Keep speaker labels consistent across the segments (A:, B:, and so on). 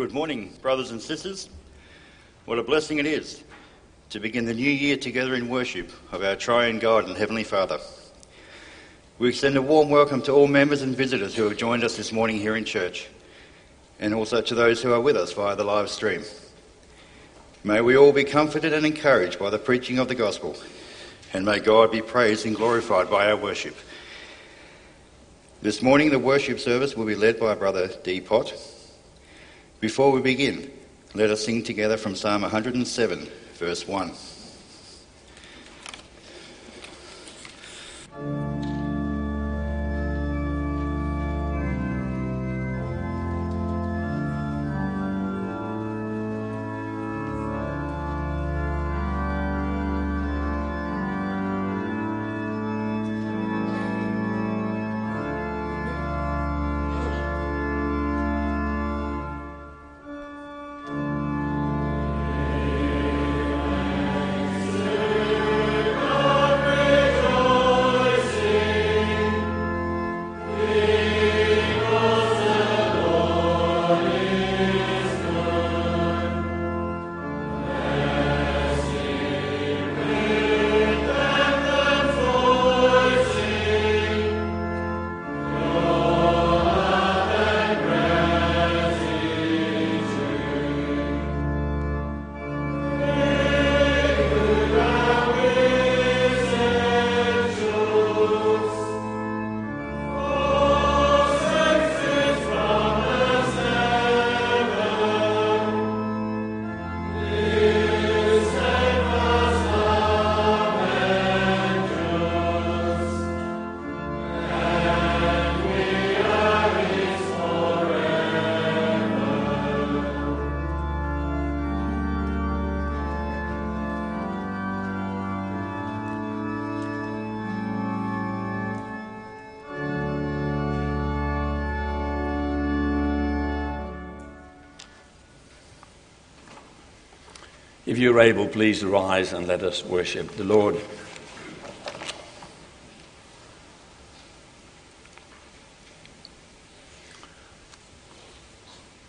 A: Good morning, brothers and sisters. What a blessing it is to begin the new year together in worship of our triune God and Heavenly Father. We extend a warm welcome to all members and visitors who have joined us this morning here in church, and also to those who are with us via the live stream. May we all be comforted and encouraged by the preaching of the gospel, and may God be praised and glorified by our worship. This morning, the worship service will be led by Brother D. Pot. Before we begin, let us sing together from Psalm 107, verse 1.
B: If you're able, please rise and let us worship the Lord.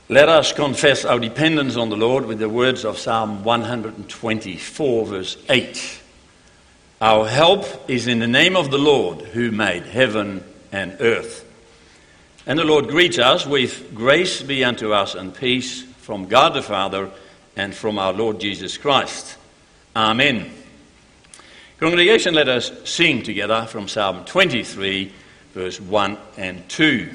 B: Let us confess our dependence on the Lord with the words of Psalm 124, verse 8. Our help is in the name of the Lord who made heaven and earth. And the Lord greets us with grace be unto us and peace from God the Father and from our Lord Jesus Christ. Amen. Congregation, let us sing together from Psalm 23, verse 1 and 2.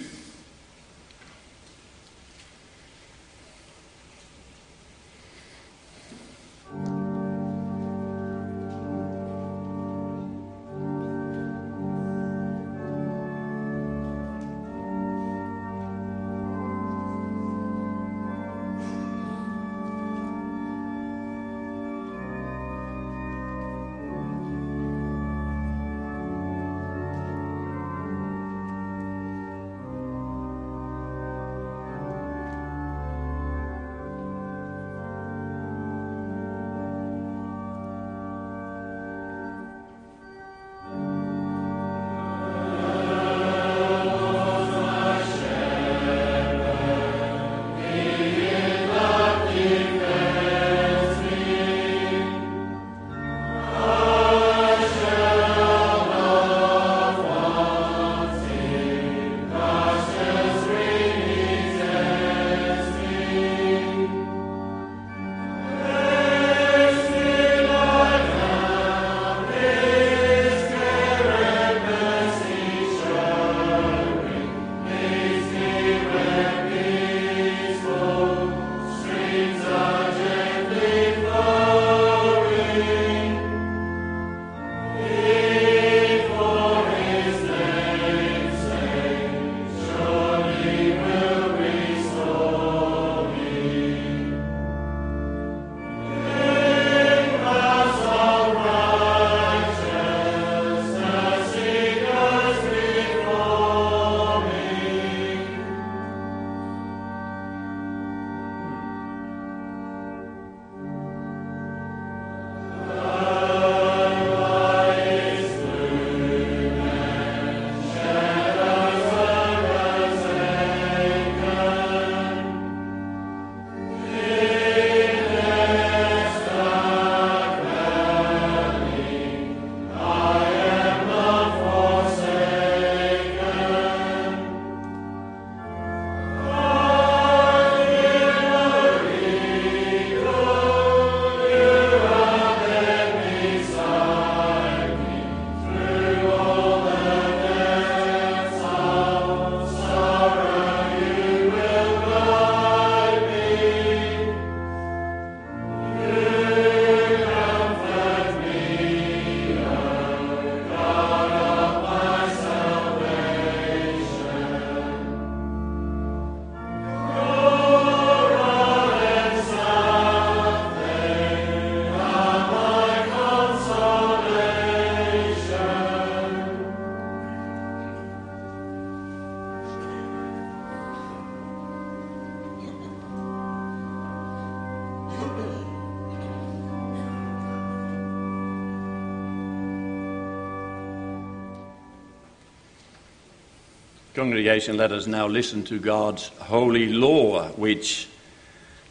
B: Congregation, let us now listen to God's holy law, which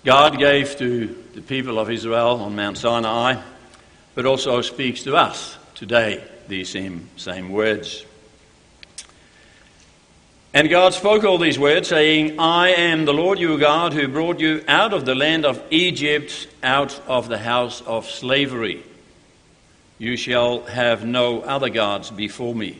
B: God gave to the people of Israel on Mount Sinai, but also speaks to us today, these same, same words. And God spoke all these words, saying, I am the Lord your God who brought you out of the land of Egypt, out of the house of slavery. You shall have no other gods before me.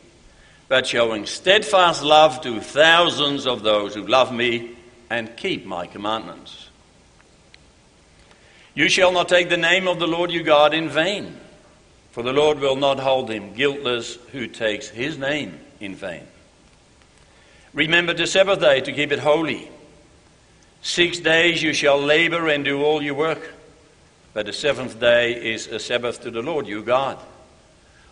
B: but showing steadfast love to thousands of those who love me and keep my commandments. You shall not take the name of the Lord your God in vain, for the Lord will not hold him guiltless who takes his name in vain. Remember the Sabbath day to keep it holy. Six days you shall labor and do all your work, but the seventh day is a Sabbath to the Lord your God.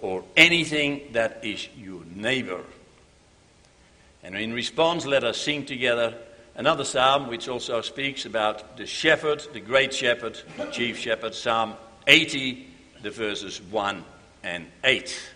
B: or anything that is your neighbor. And in response, let us sing together another psalm which also speaks about the shepherd, the great shepherd, the chief shepherd, Psalm 80, the verses 1 and 8.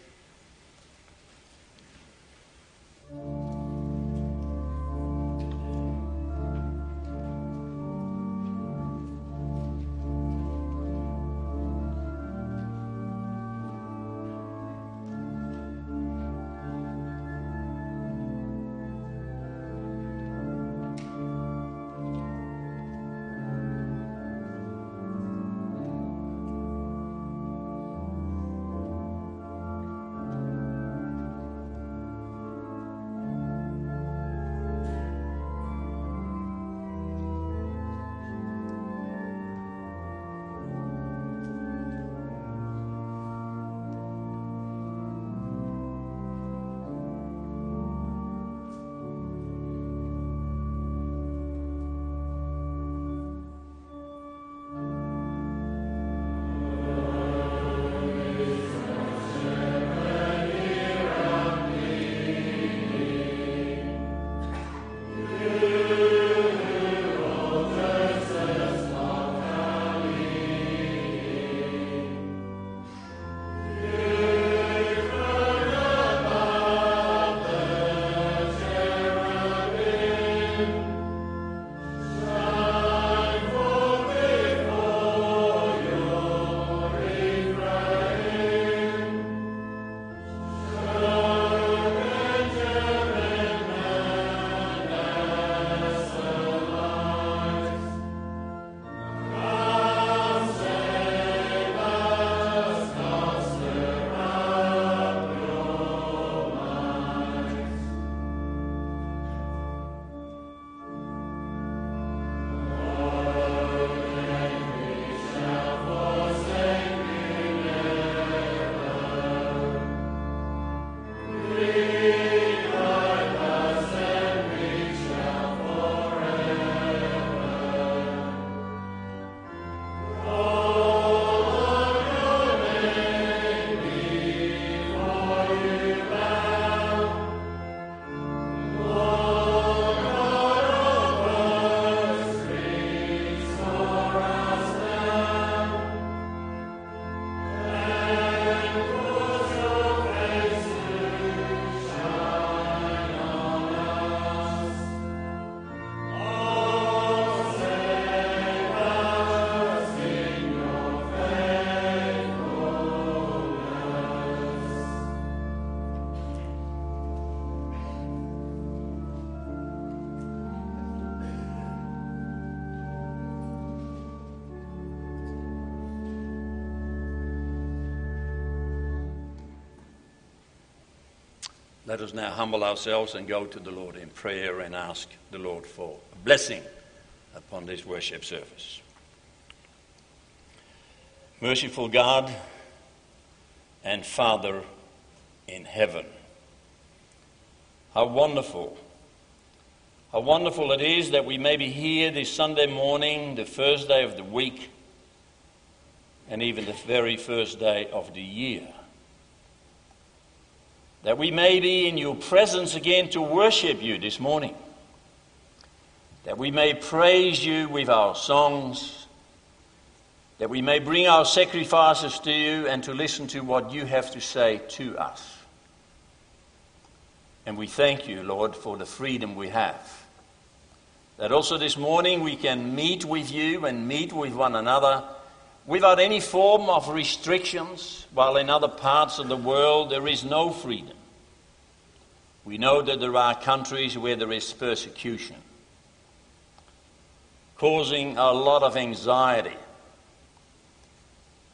B: Let us now humble ourselves and go to the Lord in prayer and ask the Lord for a blessing upon this worship service. Merciful God and Father in heaven, how wonderful, how wonderful it is that we may be here this Sunday morning, the first day of the week, and even the very first day of the year that we may be in your presence again to worship you this morning, that we may praise you with our songs, that we may bring our sacrifices to you and to listen to what you have to say to us. And we thank you, Lord, for the freedom we have. That also this morning we can meet with you and meet with one another without any form of restrictions, while in other parts of the world there is no freedom. We know that there are countries where there is persecution, causing a lot of anxiety,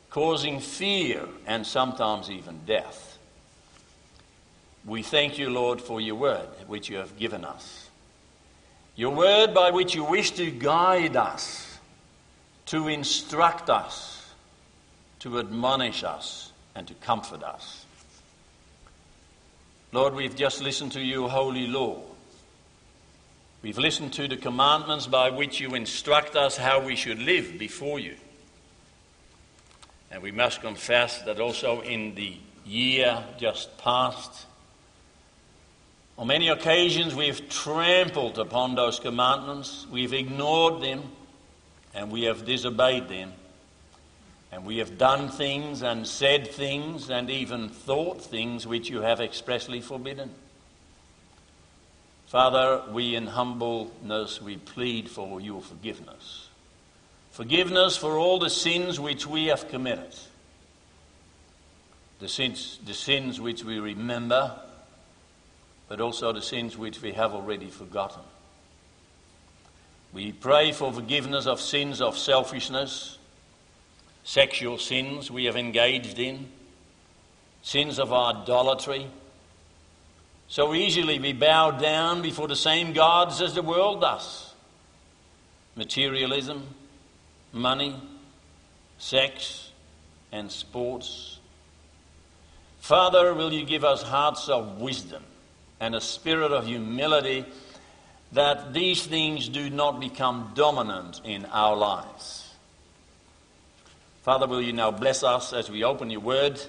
B: causing fear, and sometimes even death. We thank you, Lord, for your word which you have given us. Your word by which you wish to guide us to instruct us, to admonish us, and to comfort us. Lord, we've just listened to your holy law. We've listened to the commandments by which you instruct us how we should live before you. And we must confess that also in the year just past, on many occasions we've trampled upon those commandments, we've ignored them, and we have disobeyed them. And we have done things and said things and even thought things which you have expressly forbidden. Father, we in humbleness we plead for your forgiveness. Forgiveness for all the sins which we have committed. The sins, the sins which we remember, but also the sins which we have already forgotten. We pray for forgiveness of sins of selfishness, sexual sins we have engaged in, sins of idolatry. So easily we bow down before the same gods as the world does materialism, money, sex, and sports. Father, will you give us hearts of wisdom and a spirit of humility? That these things do not become dominant in our lives. Father, will you now bless us as we open your word?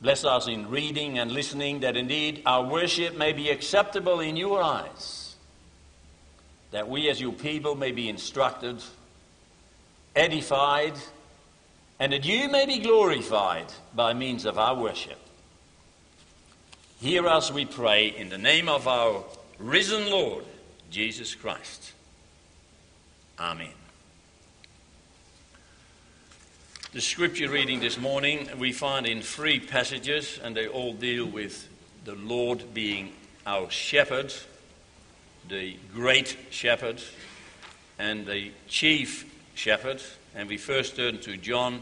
B: Bless us in reading and listening, that indeed our worship may be acceptable in your eyes. That we as your people may be instructed, edified, and that you may be glorified by means of our worship. Hear us, we pray, in the name of our risen Lord, Jesus Christ. Amen. The scripture reading this morning we find in three passages, and they all deal with the Lord being our shepherd, the great shepherd, and the chief shepherd. And we first turn to John,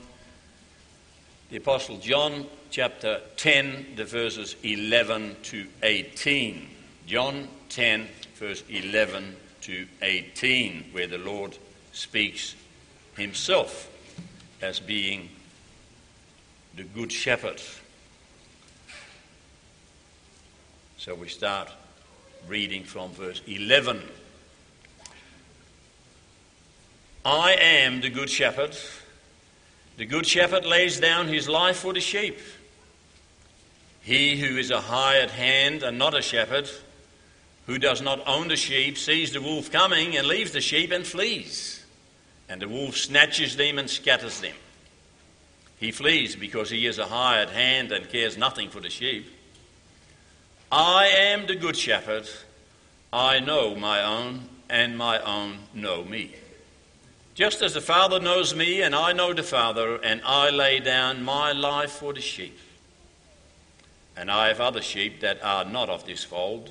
B: the Apostle John, chapter 10, the verses 11 to 18. John 10, verse 11 to 18, where the Lord speaks himself as being the good shepherd. So we start reading from verse 11. I am the good shepherd. The good shepherd lays down his life for the sheep. He who is a hired hand and not a shepherd, who does not own the sheep sees the wolf coming and leaves the sheep and flees. And the wolf snatches them and scatters them. He flees because he is a hired hand and cares nothing for the sheep. I am the good shepherd. I know my own, and my own know me. Just as the Father knows me, and I know the Father, and I lay down my life for the sheep. And I have other sheep that are not of this fold.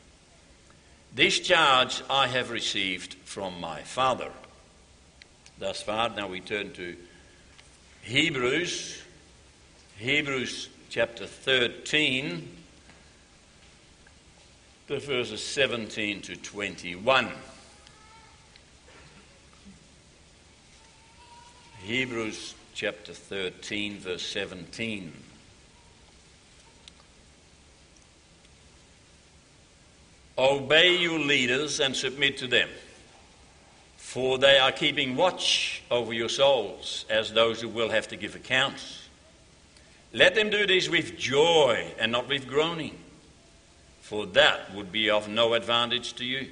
B: This charge I have received from my Father. Thus far, now we turn to Hebrews, Hebrews chapter 13, the verses 17 to 21. Hebrews chapter 13, verse 17. Obey your leaders and submit to them, for they are keeping watch over your souls as those who will have to give accounts. Let them do this with joy and not with groaning, for that would be of no advantage to you.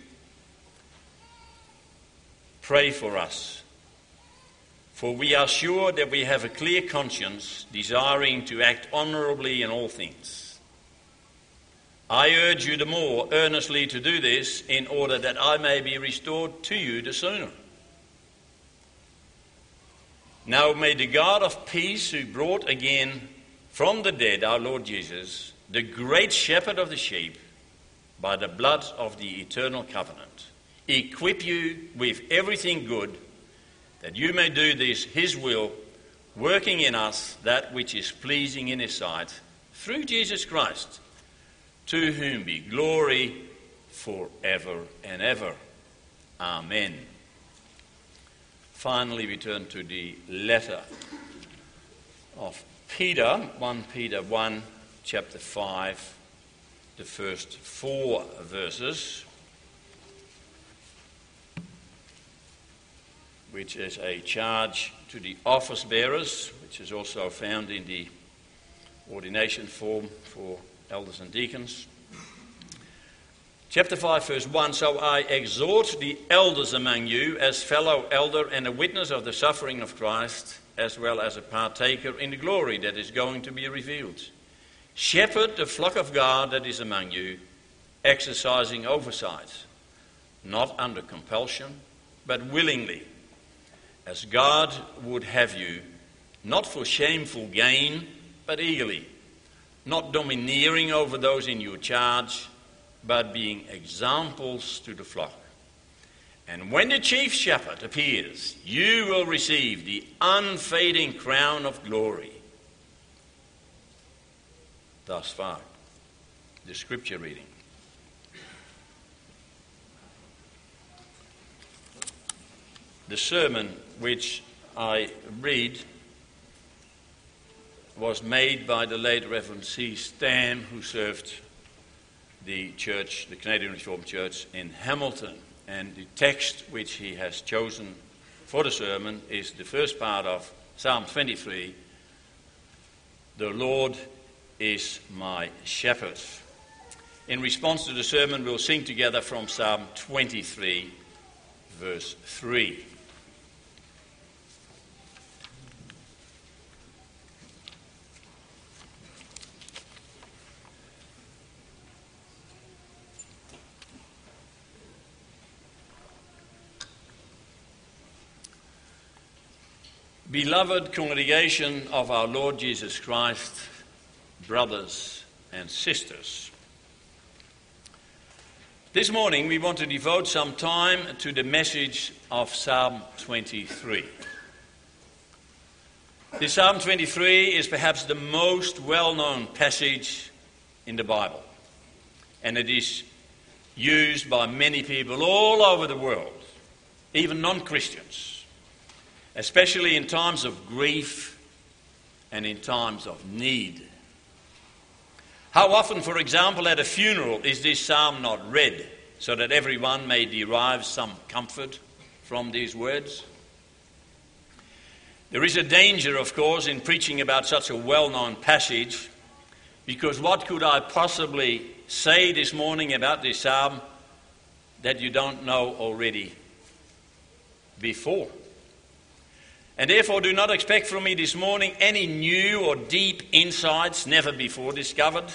B: Pray for us, for we are sure that we have a clear conscience, desiring to act honorably in all things. I urge you the more earnestly to do this in order that I may be restored to you the sooner. Now may the God of peace, who brought again from the dead our Lord Jesus, the great shepherd of the sheep, by the blood of the eternal covenant, equip you with everything good, that you may do this, his will, working in us that which is pleasing in his sight, through Jesus Christ to whom be glory forever and ever. Amen. Finally, we turn to the letter of Peter, 1 Peter 1, chapter 5, the first four verses, which is a charge to the office bearers, which is also found in the ordination form for elders and deacons. Chapter 5, verse 1 So I exhort the elders among you as fellow elder and a witness of the suffering of Christ, as well as a partaker in the glory that is going to be revealed. Shepherd the flock of God that is among you, exercising oversight, not under compulsion, but willingly, as God would have you, not for shameful gain, but eagerly not domineering over those in your charge, but being examples to the flock. And when the chief shepherd appears, you will receive the unfading crown of glory. Thus far, the scripture reading. The sermon which I read was made by the late Reverend C. Stam, who served the church, the Canadian Reformed Church in Hamilton. And the text which he has chosen for the sermon is the first part of Psalm 23 The Lord is my shepherd. In response to the sermon, we'll sing together from Psalm 23, verse 3. Beloved congregation of our Lord Jesus Christ, brothers and sisters. This morning we want to devote some time to the message of Psalm 23. This Psalm 23 is perhaps the most well known passage in the Bible, and it is used by many people all over the world, even non Christians especially in times of grief and in times of need. How often, for example, at a funeral is this psalm not read so that everyone may derive some comfort from these words? There is a danger, of course, in preaching about such a well known passage because what could I possibly say this morning about this psalm that you don't know already before? And therefore, do not expect from me this morning any new or deep insights never before discovered.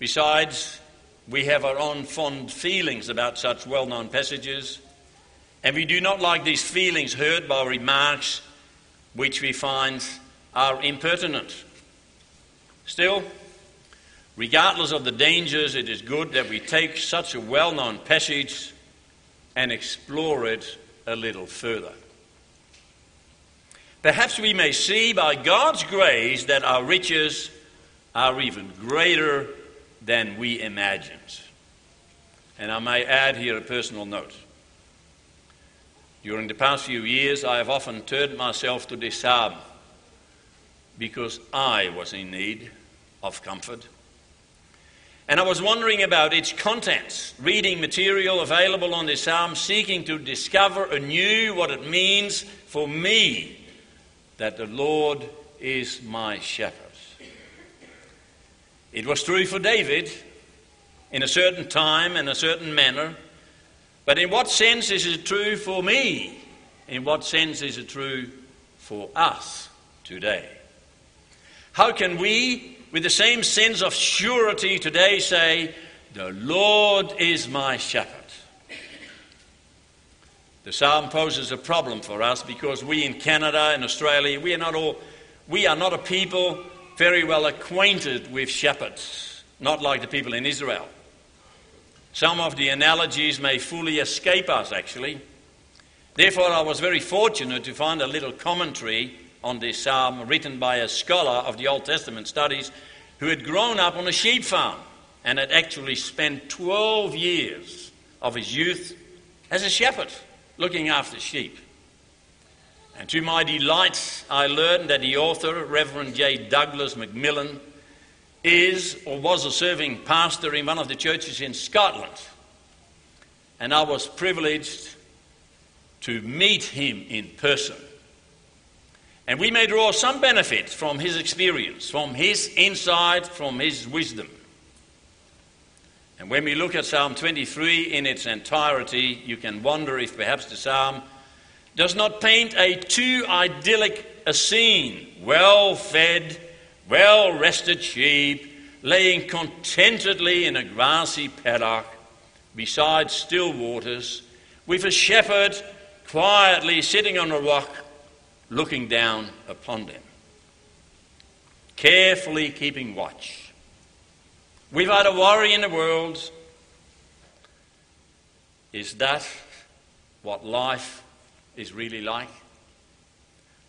B: Besides, we have our own fond feelings about such well known passages, and we do not like these feelings hurt by remarks which we find are impertinent. Still, regardless of the dangers, it is good that we take such a well known passage and explore it a little further. Perhaps we may see by God's grace that our riches are even greater than we imagined. And I may add here a personal note. During the past few years, I have often turned myself to this psalm because I was in need of comfort. And I was wondering about its contents, reading material available on this psalm, seeking to discover anew what it means for me that the Lord is my shepherd. It was true for David in a certain time and a certain manner, but in what sense is it true for me? In what sense is it true for us today? How can we, with the same sense of surety today, say, The Lord is my shepherd? The psalm poses a problem for us because we in Canada and Australia, we are not all, we are not a people very well acquainted with shepherds, not like the people in Israel. Some of the analogies may fully escape us, actually. Therefore, I was very fortunate to find a little commentary on this psalm written by a scholar of the Old Testament studies who had grown up on a sheep farm and had actually spent 12 years of his youth as a shepherd looking after sheep. And to my delight, I learned that the author, Reverend J. Douglas Macmillan, is or was a serving pastor in one of the churches in Scotland. And I was privileged to meet him in person. And we may draw some benefit from his experience, from his insight, from his wisdom. And when we look at Psalm 23 in its entirety, you can wonder if perhaps the psalm does not paint a too idyllic a scene. Well fed, well rested sheep laying contentedly in a grassy paddock beside still waters, with a shepherd quietly sitting on a rock looking down upon them, carefully keeping watch without a worry in the world. Is that what life is really like?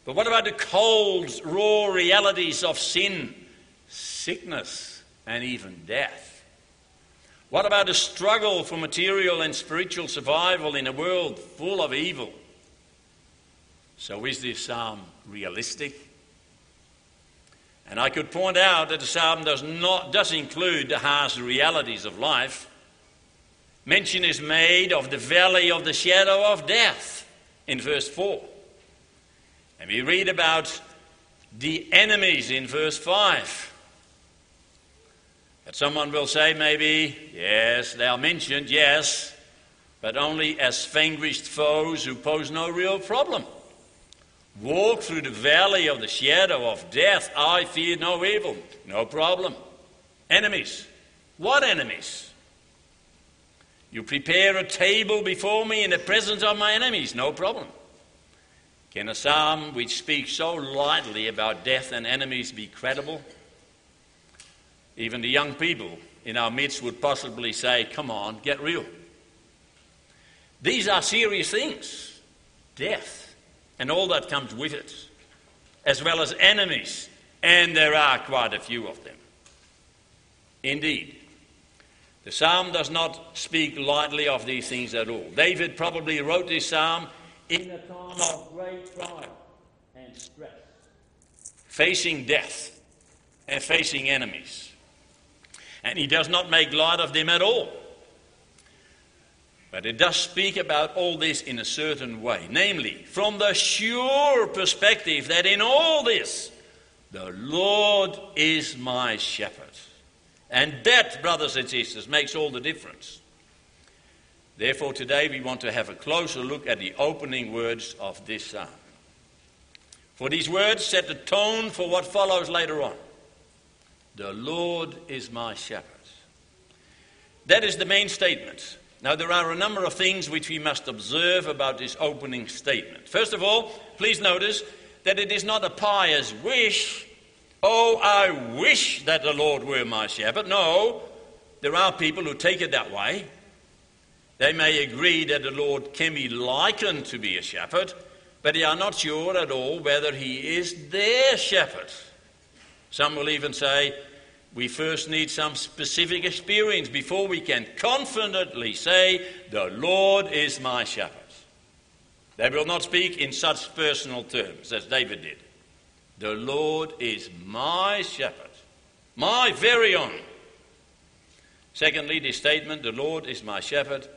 B: But what about the cold, raw realities of sin, sickness, and even death? What about the struggle for material and spiritual survival in a world full of evil? So, is this psalm realistic? And I could point out that the psalm does, not, does include the harsh realities of life. Mention is made of the valley of the shadow of death in verse 4. And we read about the enemies in verse 5. But someone will say, maybe, yes, they are mentioned, yes, but only as vanquished foes who pose no real problem. Walk through the valley of the shadow of death. I fear no evil. No problem. Enemies. What enemies? You prepare a table before me in the presence of my enemies. No problem. Can a psalm which speaks so lightly about death and enemies be credible? Even the young people in our midst would possibly say, Come on, get real. These are serious things death and all that comes with it, as well as enemies, and there are quite a few of them. Indeed, the psalm does not speak lightly of these things at all. David probably wrote this psalm in a time of great trial and stress, facing death and facing enemies. And he does not make light of them at all. But it does speak about all this in a certain way, namely, from the sure perspective that in all this, the Lord is my shepherd. And that, brothers and sisters, makes all the difference. Therefore, today we want to have a closer look at the opening words of this psalm. For these words set the tone for what follows later on. The Lord is my shepherd. That is the main statement. Now, there are a number of things which we must observe about this opening statement. First of all, please notice that it is not a pious wish. Oh, I wish that the Lord were my shepherd. No, there are people who take it that way. They may agree that the Lord can be likened to be a shepherd, but they are not sure at all whether he is their shepherd. Some will even say, we first need some specific experience before we can confidently say, The Lord is my shepherd. They will not speak in such personal terms as David did. The Lord is my shepherd, my very own. Secondly, this statement, The Lord is my shepherd,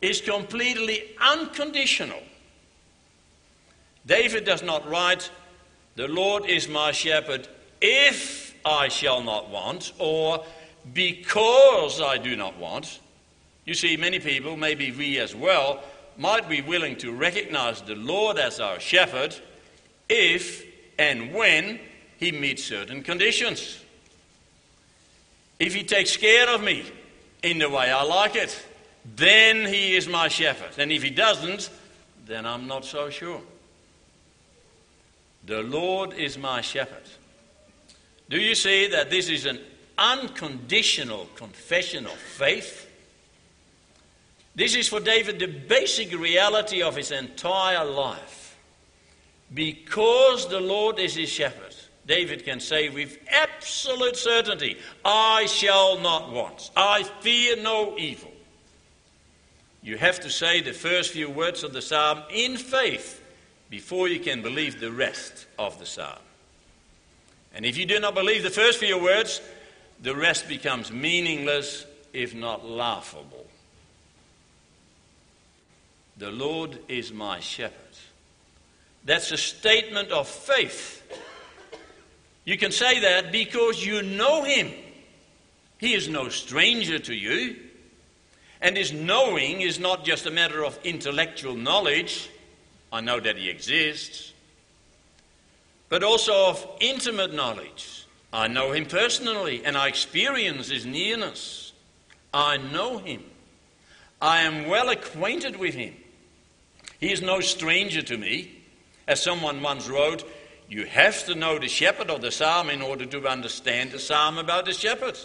B: is completely unconditional. David does not write, The Lord is my shepherd if I shall not want, or because I do not want. You see, many people, maybe we as well, might be willing to recognize the Lord as our shepherd if and when he meets certain conditions. If he takes care of me in the way I like it, then he is my shepherd. And if he doesn't, then I'm not so sure. The Lord is my shepherd. Do you see that this is an unconditional confession of faith? This is for David the basic reality of his entire life. Because the Lord is his shepherd, David can say with absolute certainty, I shall not want. I fear no evil. You have to say the first few words of the psalm in faith before you can believe the rest of the psalm. And if you do not believe the first few words, the rest becomes meaningless, if not laughable. The Lord is my shepherd. That's a statement of faith. You can say that because you know him. He is no stranger to you. And his knowing is not just a matter of intellectual knowledge. I know that he exists but also of intimate knowledge. I know him personally and I experience his nearness. I know him. I am well acquainted with him. He is no stranger to me. As someone once wrote, you have to know the shepherd of the psalm in order to understand the psalm about the shepherd.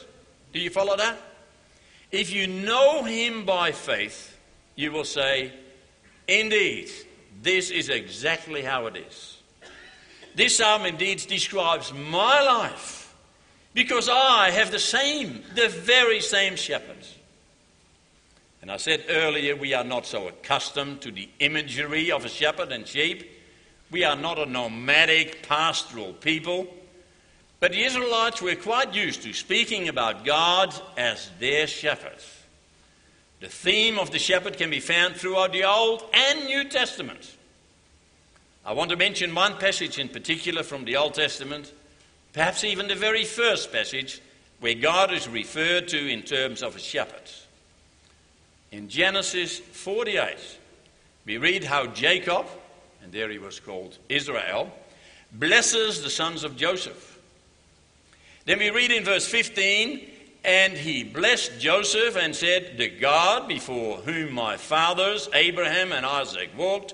B: Do you follow that? If you know him by faith, you will say, Indeed, this is exactly how it is. This psalm indeed describes my life because I have the same, the very same shepherds. And I said earlier, we are not so accustomed to the imagery of a shepherd and sheep. We are not a nomadic, pastoral people. But the Israelites were quite used to speaking about God as their shepherd. The theme of the shepherd can be found throughout the Old and New Testament. I want to mention one passage in particular from the Old Testament, perhaps even the very first passage where God is referred to in terms of a shepherd. In Genesis 48, we read how Jacob, and there he was called Israel, blesses the sons of Joseph. Then we read in verse 15, and he blessed Joseph and said, The God before whom my fathers, Abraham and Isaac, walked,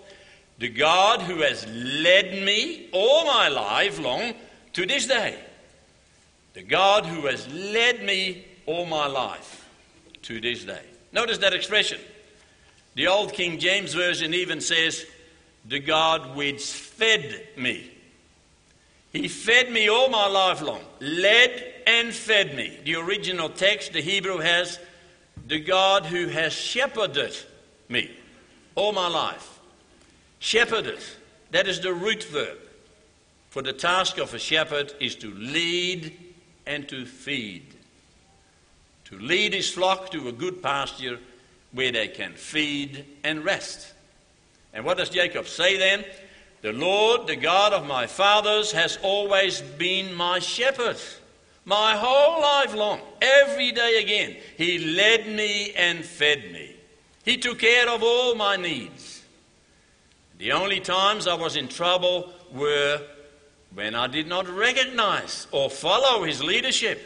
B: the God who has led me all my life long to this day. The God who has led me all my life to this day. Notice that expression. The old King James Version even says, The God which fed me. He fed me all my life long, led and fed me. The original text, the Hebrew has, The God who has shepherded me all my life. Shepherded, that is the root verb. For the task of a shepherd is to lead and to feed. To lead his flock to a good pasture where they can feed and rest. And what does Jacob say then? The Lord, the God of my fathers, has always been my shepherd. My whole life long, every day again, he led me and fed me. He took care of all my needs. The only times I was in trouble were when I did not recognize or follow his leadership.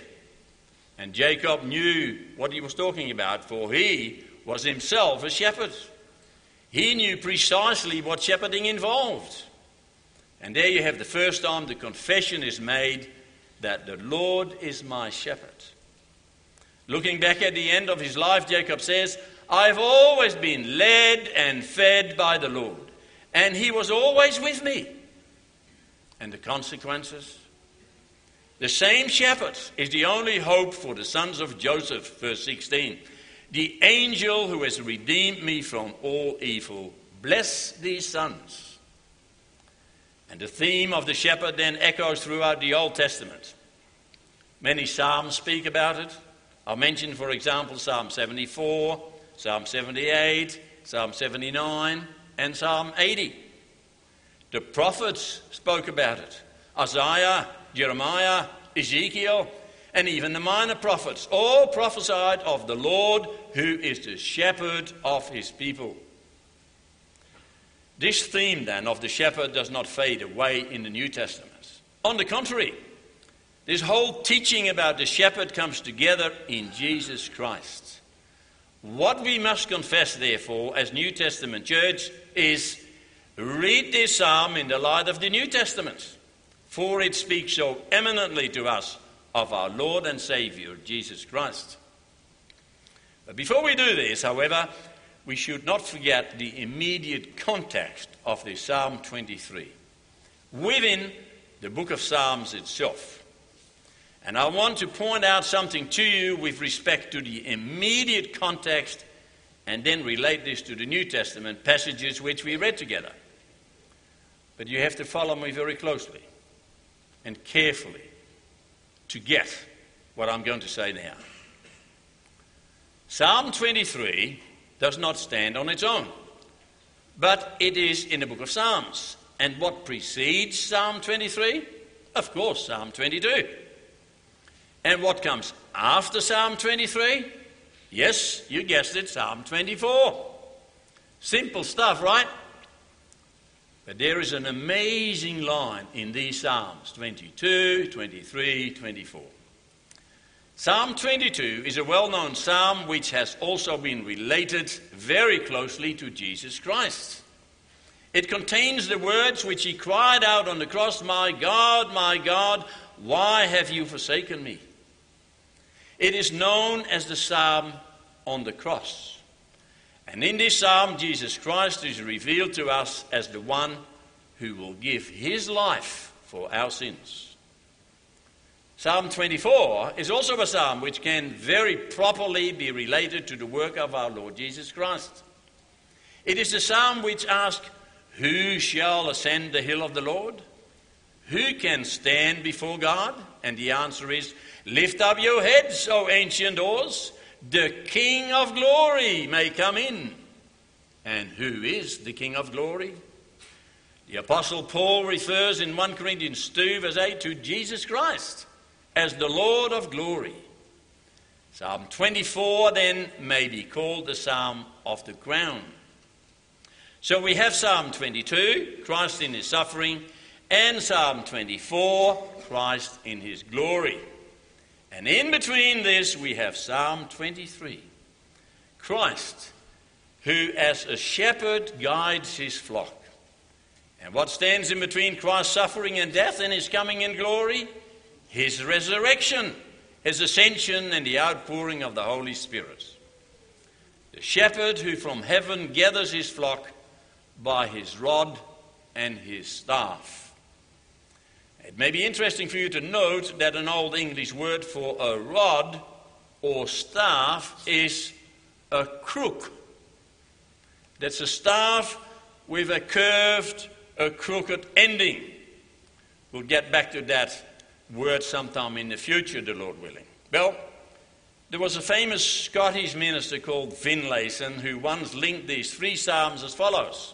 B: And Jacob knew what he was talking about, for he was himself a shepherd. He knew precisely what shepherding involved. And there you have the first time the confession is made that the Lord is my shepherd. Looking back at the end of his life, Jacob says, I've always been led and fed by the Lord, and he was always with me. And the consequences? The same shepherd is the only hope for the sons of Joseph, verse 16. The angel who has redeemed me from all evil, bless these sons. And the theme of the shepherd then echoes throughout the Old Testament. Many Psalms speak about it. I'll mention, for example, Psalm 74, Psalm 78, Psalm 79, and Psalm 80. The prophets spoke about it. Isaiah, Jeremiah, Ezekiel, and even the minor prophets all prophesied of the Lord who is the shepherd of his people. This theme, then, of the shepherd does not fade away in the New Testament. On the contrary, this whole teaching about the shepherd comes together in Jesus Christ. What we must confess, therefore, as New Testament church is read this psalm in the light of the New Testament, for it speaks so eminently to us of our Lord and Savior, Jesus Christ. But before we do this, however, we should not forget the immediate context of the Psalm 23 within the book of Psalms itself. And I want to point out something to you with respect to the immediate context and then relate this to the New Testament passages which we read together. But you have to follow me very closely and carefully to get what I'm going to say now. Psalm 23 does not stand on its own, but it is in the book of Psalms. And what precedes Psalm 23? Of course, Psalm 22. And what comes after Psalm 23? Yes, you guessed it, Psalm 24. Simple stuff, right? But there is an amazing line in these Psalms 22, 23, 24. Psalm 22 is a well known psalm which has also been related very closely to Jesus Christ. It contains the words which he cried out on the cross My God, my God, why have you forsaken me? It is known as the psalm on the cross. And in this psalm, Jesus Christ is revealed to us as the one who will give his life for our sins. Psalm 24 is also a psalm which can very properly be related to the work of our Lord Jesus Christ. It is a psalm which asks, Who shall ascend the hill of the Lord? Who can stand before God? And the answer is, Lift up your heads, O ancient doors. The King of glory may come in. And who is the King of glory? The Apostle Paul refers in 1 Corinthians 2, verse 8, to Jesus Christ as the Lord of glory. Psalm 24 then may be called the Psalm of the crown. So we have Psalm 22, Christ in his suffering, and Psalm 24, Christ in his glory. And in between this, we have Psalm 23, Christ, who as a shepherd guides his flock. And what stands in between Christ's suffering and death and his coming in glory? his resurrection, his ascension, and the outpouring of the Holy Spirit. The shepherd who from heaven gathers his flock by his rod and his staff. It may be interesting for you to note that an Old English word for a rod or staff is a crook. That's a staff with a curved, a crooked ending. We'll get back to that word sometime in the future, the Lord willing. Well, there was a famous Scottish minister called Finlayson who once linked these three psalms as follows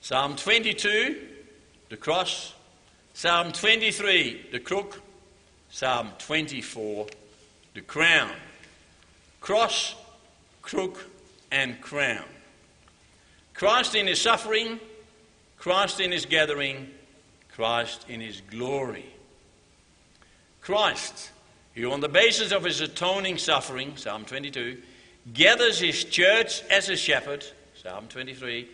B: Psalm 22, the cross, Psalm 23, the crook, Psalm 24, the crown. Cross, crook, and crown. Christ in his suffering, Christ in his gathering, Christ in his glory. Christ, who on the basis of his atoning suffering, Psalm 22, gathers his church as a shepherd, Psalm 23,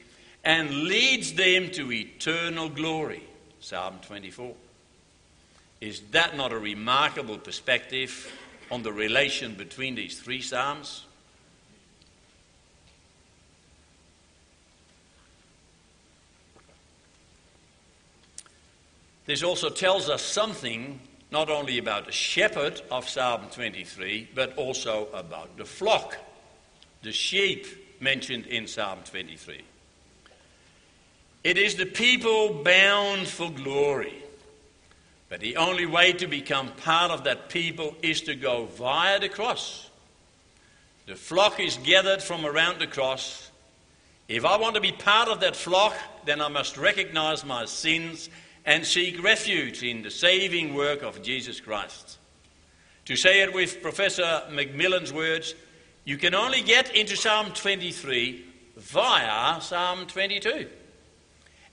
B: and leads them to eternal glory, Psalm 24. Is that not a remarkable perspective on the relation between these three Psalms? This also tells us something not only about the shepherd of Psalm 23, but also about the flock, the sheep mentioned in Psalm 23. It is the people bound for glory. But the only way to become part of that people is to go via the cross. The flock is gathered from around the cross. If I want to be part of that flock, then I must recognize my sins and seek refuge in the saving work of Jesus Christ. To say it with Professor Macmillan's words, you can only get into Psalm 23 via Psalm 22.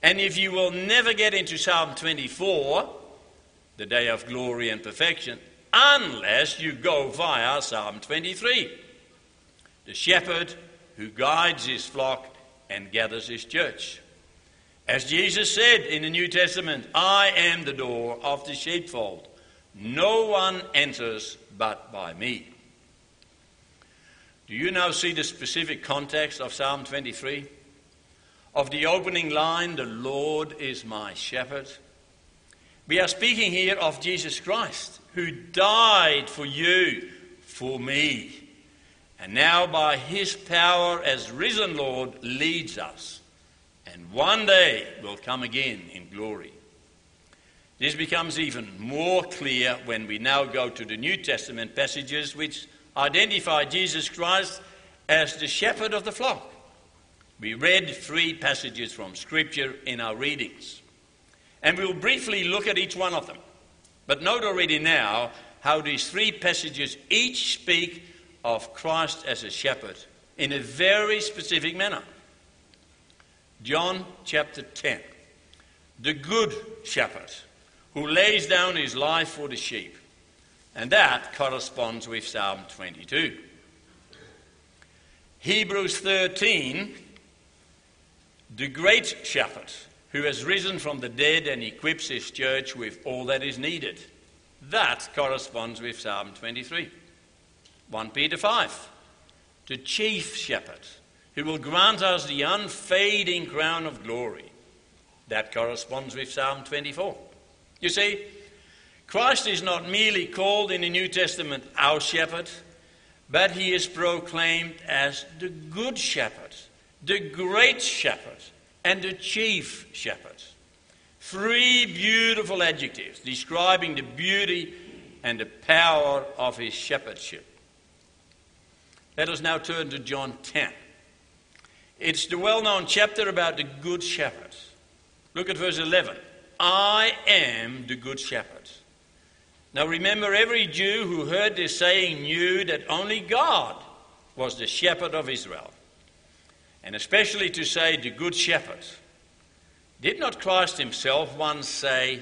B: And if you will never get into Psalm 24, the day of glory and perfection, unless you go via Psalm 23, the shepherd who guides his flock and gathers his church. As Jesus said in the New Testament, I am the door of the sheepfold. No one enters but by me. Do you now see the specific context of Psalm 23? Of the opening line, the Lord is my shepherd. We are speaking here of Jesus Christ, who died for you, for me, and now by his power as risen Lord leads us and one day will come again in glory. This becomes even more clear when we now go to the New Testament passages which identify Jesus Christ as the shepherd of the flock. We read three passages from Scripture in our readings, and we'll briefly look at each one of them. But note already now how these three passages each speak of Christ as a shepherd in a very specific manner. John chapter 10. The good shepherd who lays down his life for the sheep. And that corresponds with Psalm 22. Hebrews 13. The great shepherd who has risen from the dead and equips his church with all that is needed. That corresponds with Psalm 23. 1 Peter 5. The chief shepherd who will grant us the unfading crown of glory. That corresponds with Psalm 24. You see, Christ is not merely called in the New Testament our shepherd, but he is proclaimed as the good shepherd, the great shepherd, and the chief shepherd. Three beautiful adjectives describing the beauty and the power of his shepherdship. Let us now turn to John 10. It's the well known chapter about the Good Shepherd. Look at verse 11. I am the Good Shepherd. Now remember, every Jew who heard this saying knew that only God was the shepherd of Israel. And especially to say the Good Shepherd. Did not Christ himself once say,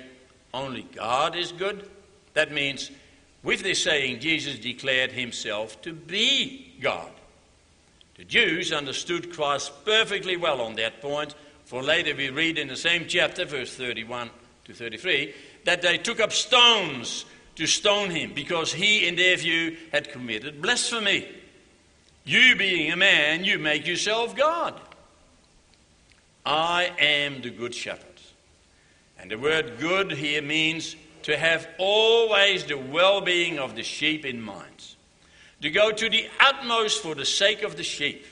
B: Only God is good? That means, with this saying, Jesus declared himself to be God. The Jews understood Christ perfectly well on that point, for later we read in the same chapter, verse 31 to 33, that they took up stones to stone him because he, in their view, had committed blasphemy. You, being a man, you make yourself God. I am the good shepherd. And the word good here means to have always the well being of the sheep in mind to go to the utmost for the sake of the sheep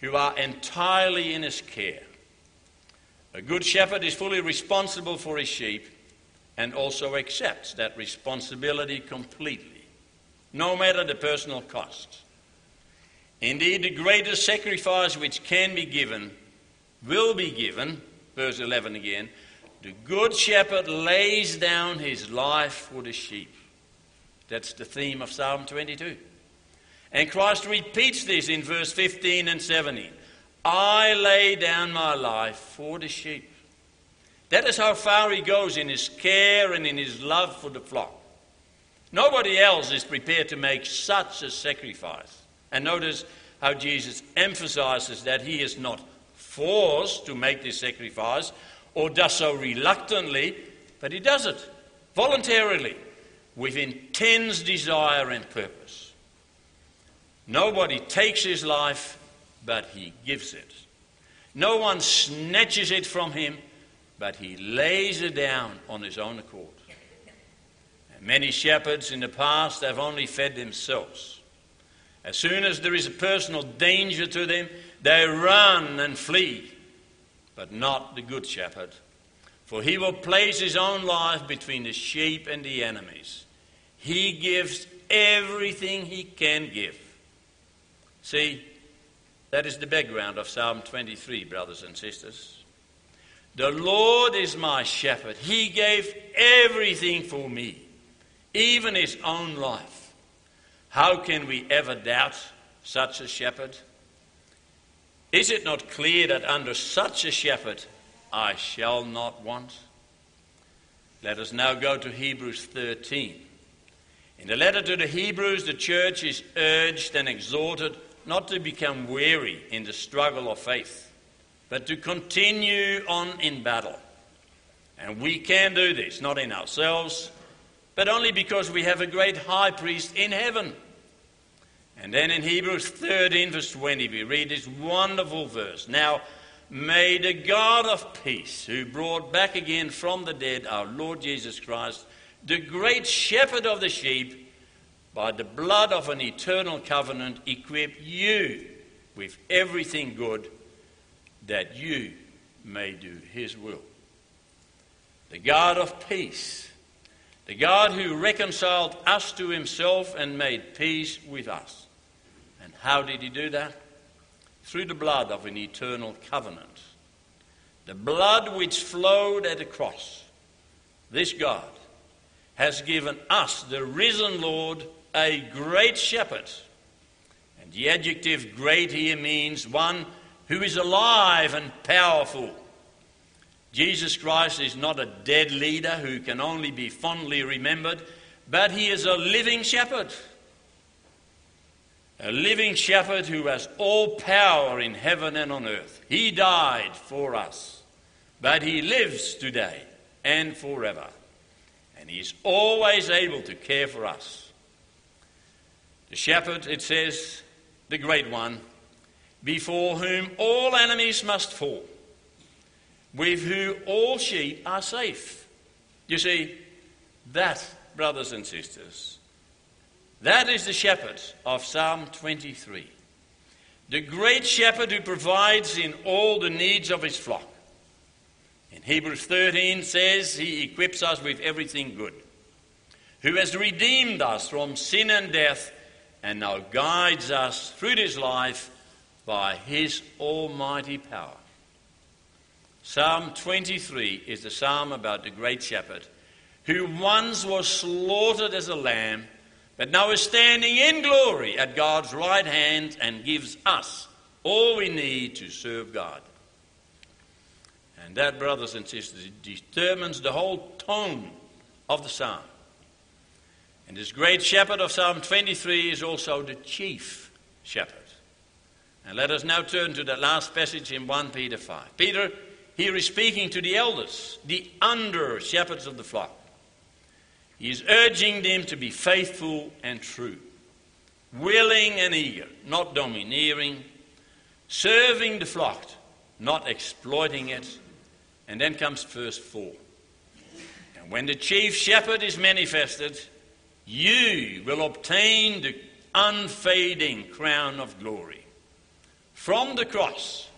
B: who are entirely in his care. A good shepherd is fully responsible for his sheep and also accepts that responsibility completely, no matter the personal cost. Indeed, the greatest sacrifice which can be given will be given, verse 11 again. The good shepherd lays down his life for the sheep. That's the theme of Psalm 22. And Christ repeats this in verse 15 and 17. I lay down my life for the sheep. That is how far he goes in his care and in his love for the flock. Nobody else is prepared to make such a sacrifice. And notice how Jesus emphasizes that he is not forced to make this sacrifice or does so reluctantly, but he does it voluntarily with intense desire and purpose. Nobody takes his life, but he gives it. No one snatches it from him, but he lays it down on his own accord. And many shepherds in the past have only fed themselves. As soon as there is a personal danger to them, they run and flee, but not the good shepherd. For he will place his own life between the sheep and the enemies. He gives everything he can give. See, that is the background of Psalm 23, brothers and sisters. The Lord is my shepherd. He gave everything for me, even his own life. How can we ever doubt such a shepherd? Is it not clear that under such a shepherd I shall not want? Let us now go to Hebrews 13. In the letter to the Hebrews, the church is urged and exhorted not to become weary in the struggle of faith, but to continue on in battle. And we can do this, not in ourselves, but only because we have a great high priest in heaven and then in Hebrews 13, verse 20, we read this wonderful verse. Now, may the God of peace, who brought back again from the dead our Lord Jesus Christ, the great shepherd of the sheep, by the blood of an eternal covenant, equip you with everything good that you may do his will. The God of peace, the God who reconciled us to himself and made peace with us And how did he do that? Through the blood of an eternal covenant. The blood which flowed at the cross. This God has given us, the risen Lord, a great shepherd. And the adjective great here means one who is alive and powerful. Jesus Christ is not a dead leader who can only be fondly remembered, but he is a living shepherd a living shepherd who has all power in heaven and on earth. He died for us, but he lives today and forever. And he is always able to care for us. The shepherd, it says, the great one, before whom all enemies must fall, with whom all sheep are safe. You see, that, brothers and sisters, that is the shepherd of Psalm 23. The great shepherd who provides in all the needs of his flock. In Hebrews 13 says he equips us with everything good. Who has redeemed us from sin and death and now guides us through this life by his almighty power. Psalm 23 is the psalm about the great shepherd who once was slaughtered as a lamb but now is standing in glory at God's right hand and gives us all we need to serve God. And that, brothers and sisters, determines the whole tone of the psalm. And this great shepherd of Psalm 23 is also the chief shepherd. And let us now turn to that last passage in 1 Peter 5. Peter here is speaking to the elders, the under shepherds of the flock. He is urging them to be faithful and true, willing and eager, not domineering, serving the flock, not exploiting it. And then comes verse 4. And when the chief shepherd is manifested, you will obtain the unfading crown of glory. From the cross,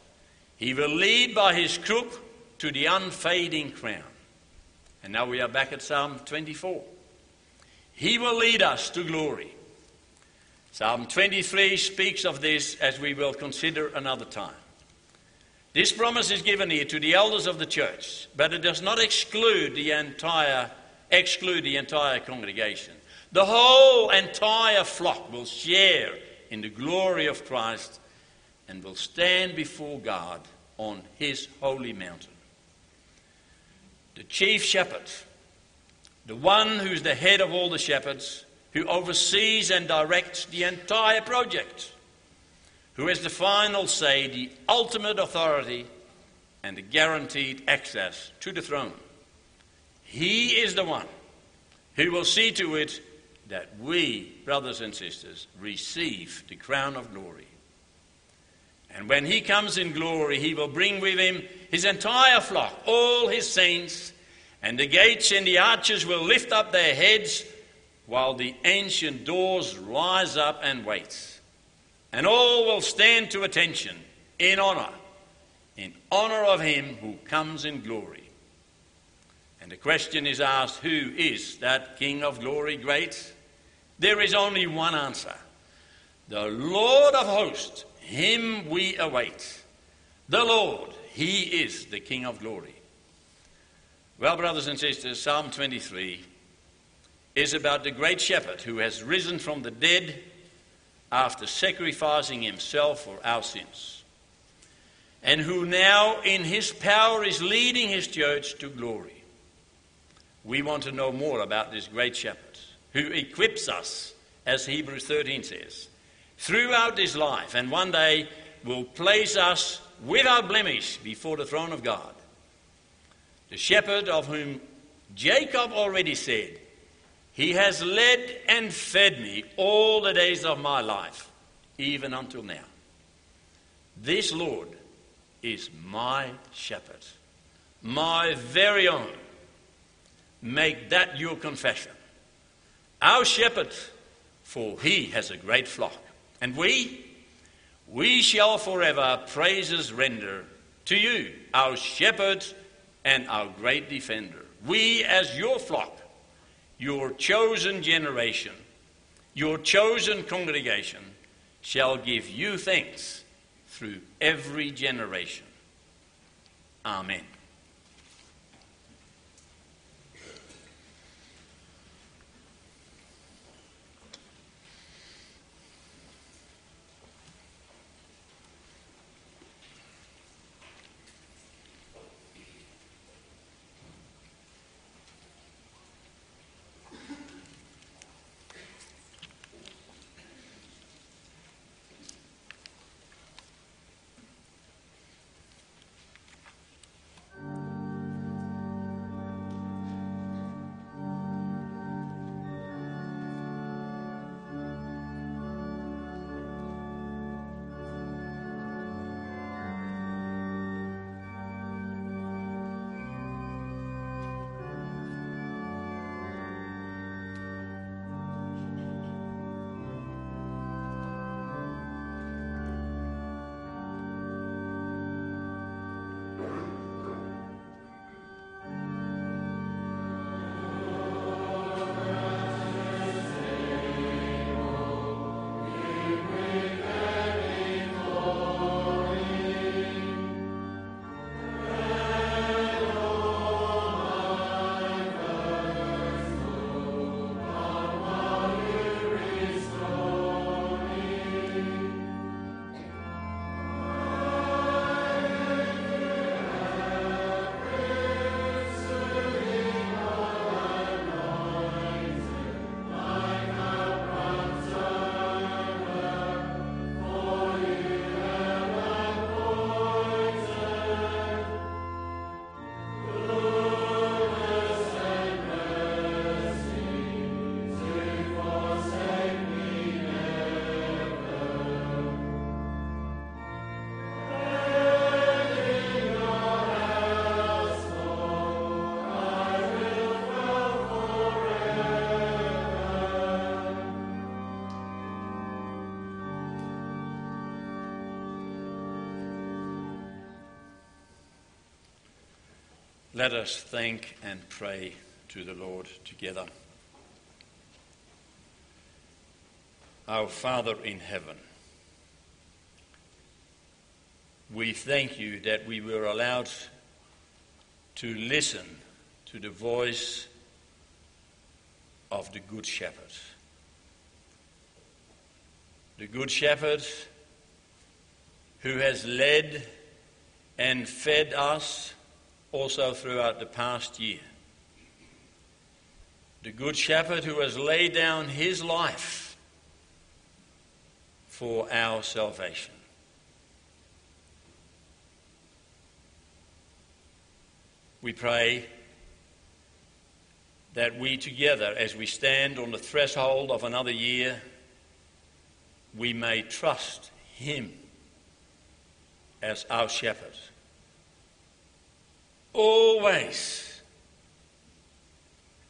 B: he will lead by his crook to the unfading crown. And now we are back at Psalm 24. He will lead us to glory. Psalm 23 speaks of this as we will consider another time. This promise is given here to the elders of the church, but it does not exclude the entire exclude the entire congregation. The whole entire flock will share in the glory of Christ and will stand before God on his holy mountain. The chief shepherd the one who's the head of all the shepherds, who oversees and directs the entire project, who has the final say, the ultimate authority, and the guaranteed access to the throne. He is the one who will see to it that we, brothers and sisters, receive the crown of glory. And when he comes in glory, he will bring with him his entire flock, all his saints, and the gates and the arches will lift up their heads while the ancient doors rise up and wait. And all will stand to attention in honor, in honor of him who comes in glory. And the question is asked who is that King of glory great? There is only one answer the Lord of hosts, him we await. The Lord, he is the King of glory. Well, brothers and sisters, Psalm 23 is about the great shepherd who has risen from the dead after sacrificing himself for our sins, and who now, in his power, is leading his church to glory. We want to know more about this great shepherd who equips us, as Hebrews 13 says, throughout this life, and one day will place us without blemish before the throne of God. The shepherd of whom Jacob already said, He has led and fed me all the days of my life, even until now. This Lord is my shepherd, my very own Make that your confession. Our shepherd, for he has a great flock. And we, we shall forever praises render to you, our shepherd and our great defender. We, as your flock, your chosen generation, your chosen congregation, shall give you thanks through every generation. Amen. Let us thank and pray to the Lord together. Our Father in heaven, we thank you that we were allowed to listen to the voice of the Good Shepherd. The Good Shepherd who has led and fed us also throughout the past year. the Good Shepherd who has laid down his life for our salvation. We pray that we together, as we stand on the threshold of another year, we may trust him as our shepherd. Always,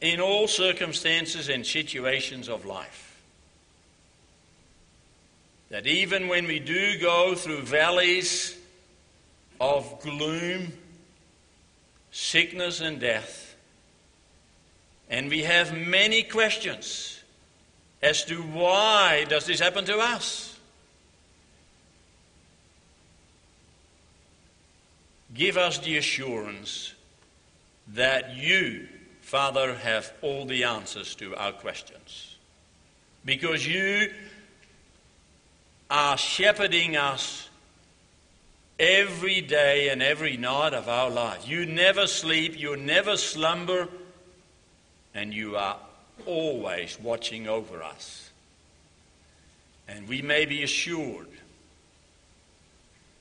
B: in all circumstances and situations of life. That even when we do go through valleys of gloom, sickness, and death, and we have many questions as to why does this happen to us? Give us the assurance that you, Father, have all the answers to our questions. Because you are shepherding us every day and every night of our life. You never sleep, you never slumber, and you are always watching over us. And we may be assured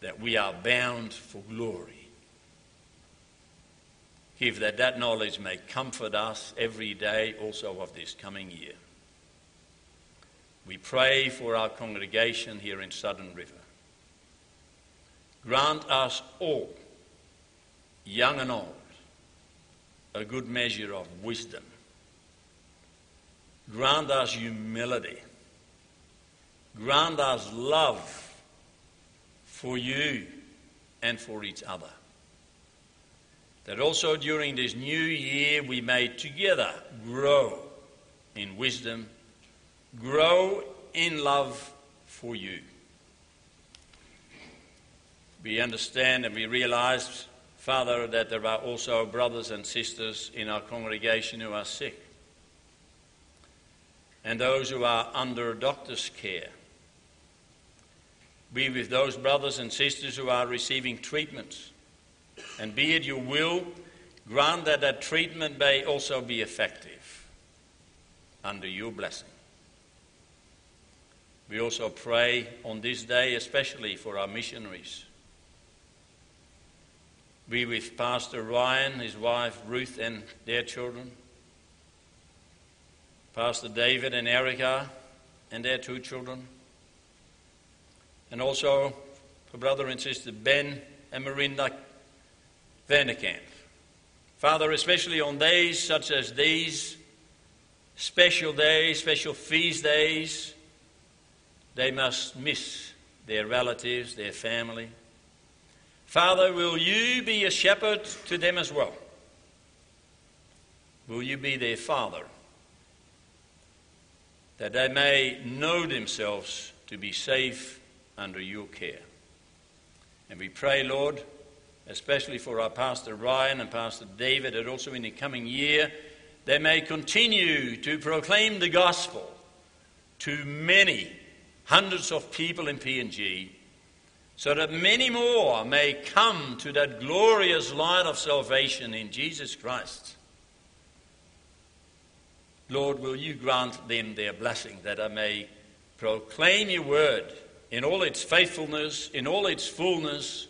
B: that we are bound for glory. That that knowledge may comfort us every day also of this coming year. We pray for our congregation here in Southern River. Grant us all, young and old, a good measure of wisdom. Grant us humility. Grant us love for you and for each other. That also during this new year we may together grow in wisdom, grow in love for you. We understand and we realize, Father, that there are also brothers and sisters in our congregation who are sick and those who are under doctor's care. Be with those brothers and sisters who are receiving treatments. And be it your will, grant that that treatment may also be effective under your blessing. We also pray on this day, especially for our missionaries be with Pastor Ryan, his wife Ruth, and their children. Pastor David and Erica and their two children. And also for brother and sister Ben and Marinda Vanderkamp. Father, especially on days such as these, special days, special feast days, they must miss their relatives, their family. Father, will you be a shepherd to them as well? Will you be their father? That they may know themselves to be safe under your care. And we pray, Lord, especially for our Pastor Ryan and Pastor David, that also in the coming year they may continue to proclaim the gospel to many hundreds of people in PNG so that many more may come to that glorious light of salvation in Jesus Christ. Lord, will you grant them their blessing that I may proclaim your word in all its faithfulness, in all its fullness,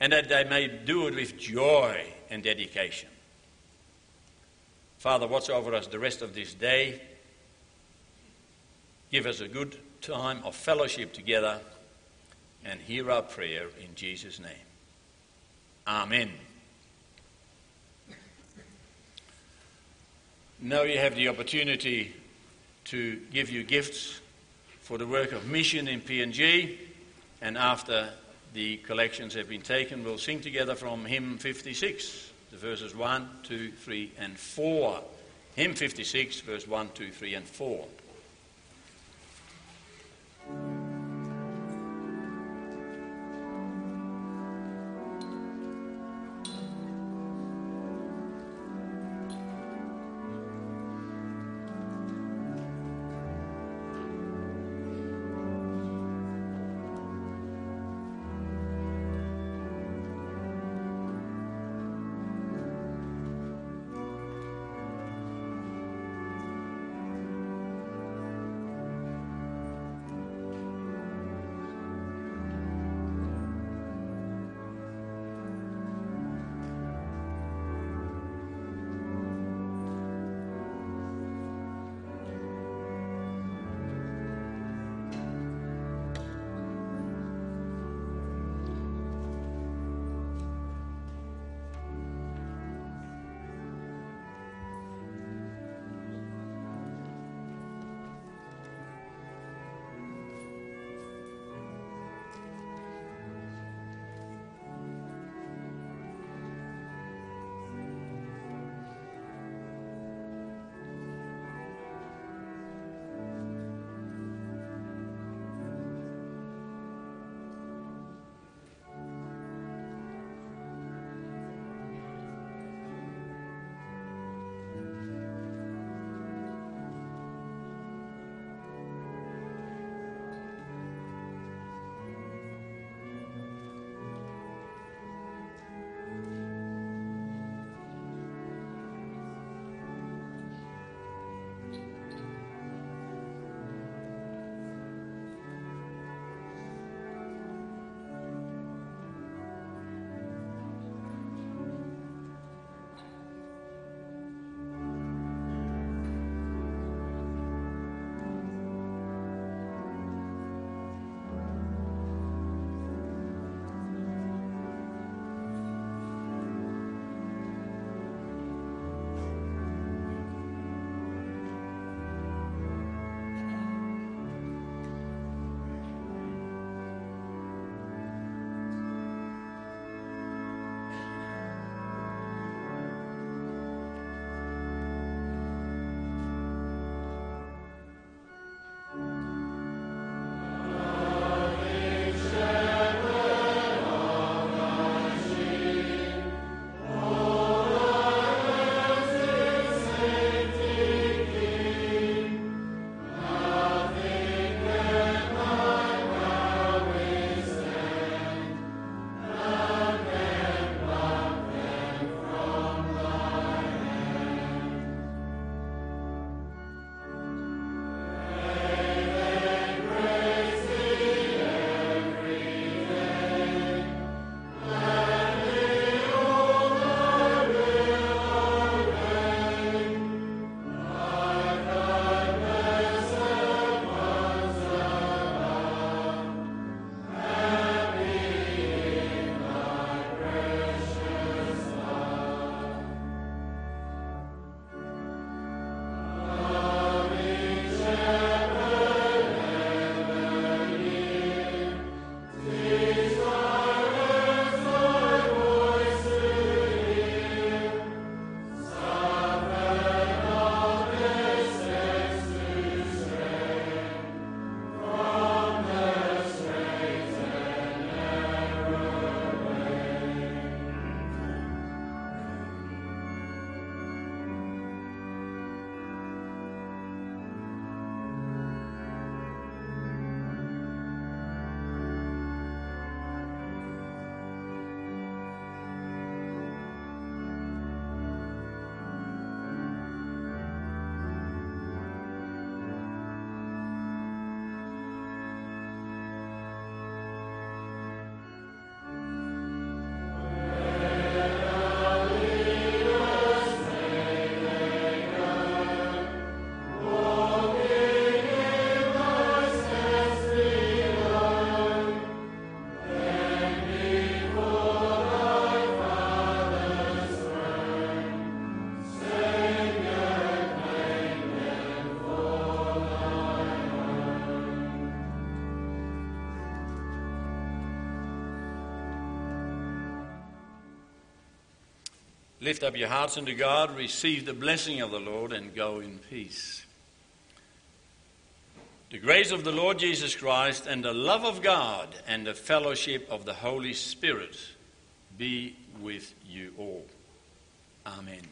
B: and that they may do it with joy and dedication. Father, watch over us the rest of this day. Give us a good time of fellowship together and hear our prayer in Jesus' name. Amen. Now you have the opportunity to give you gifts for the work of mission in PNG, and after the collections have been taken, we'll sing together from hymn 56, the verses 1, 2, 3, and 4. Hymn 56, verse 1, 2, 3, and 4. Lift up your hearts unto God, receive the blessing of the Lord, and go in peace. The grace of the Lord Jesus Christ and the love of God and the fellowship of the Holy Spirit be with you all. Amen.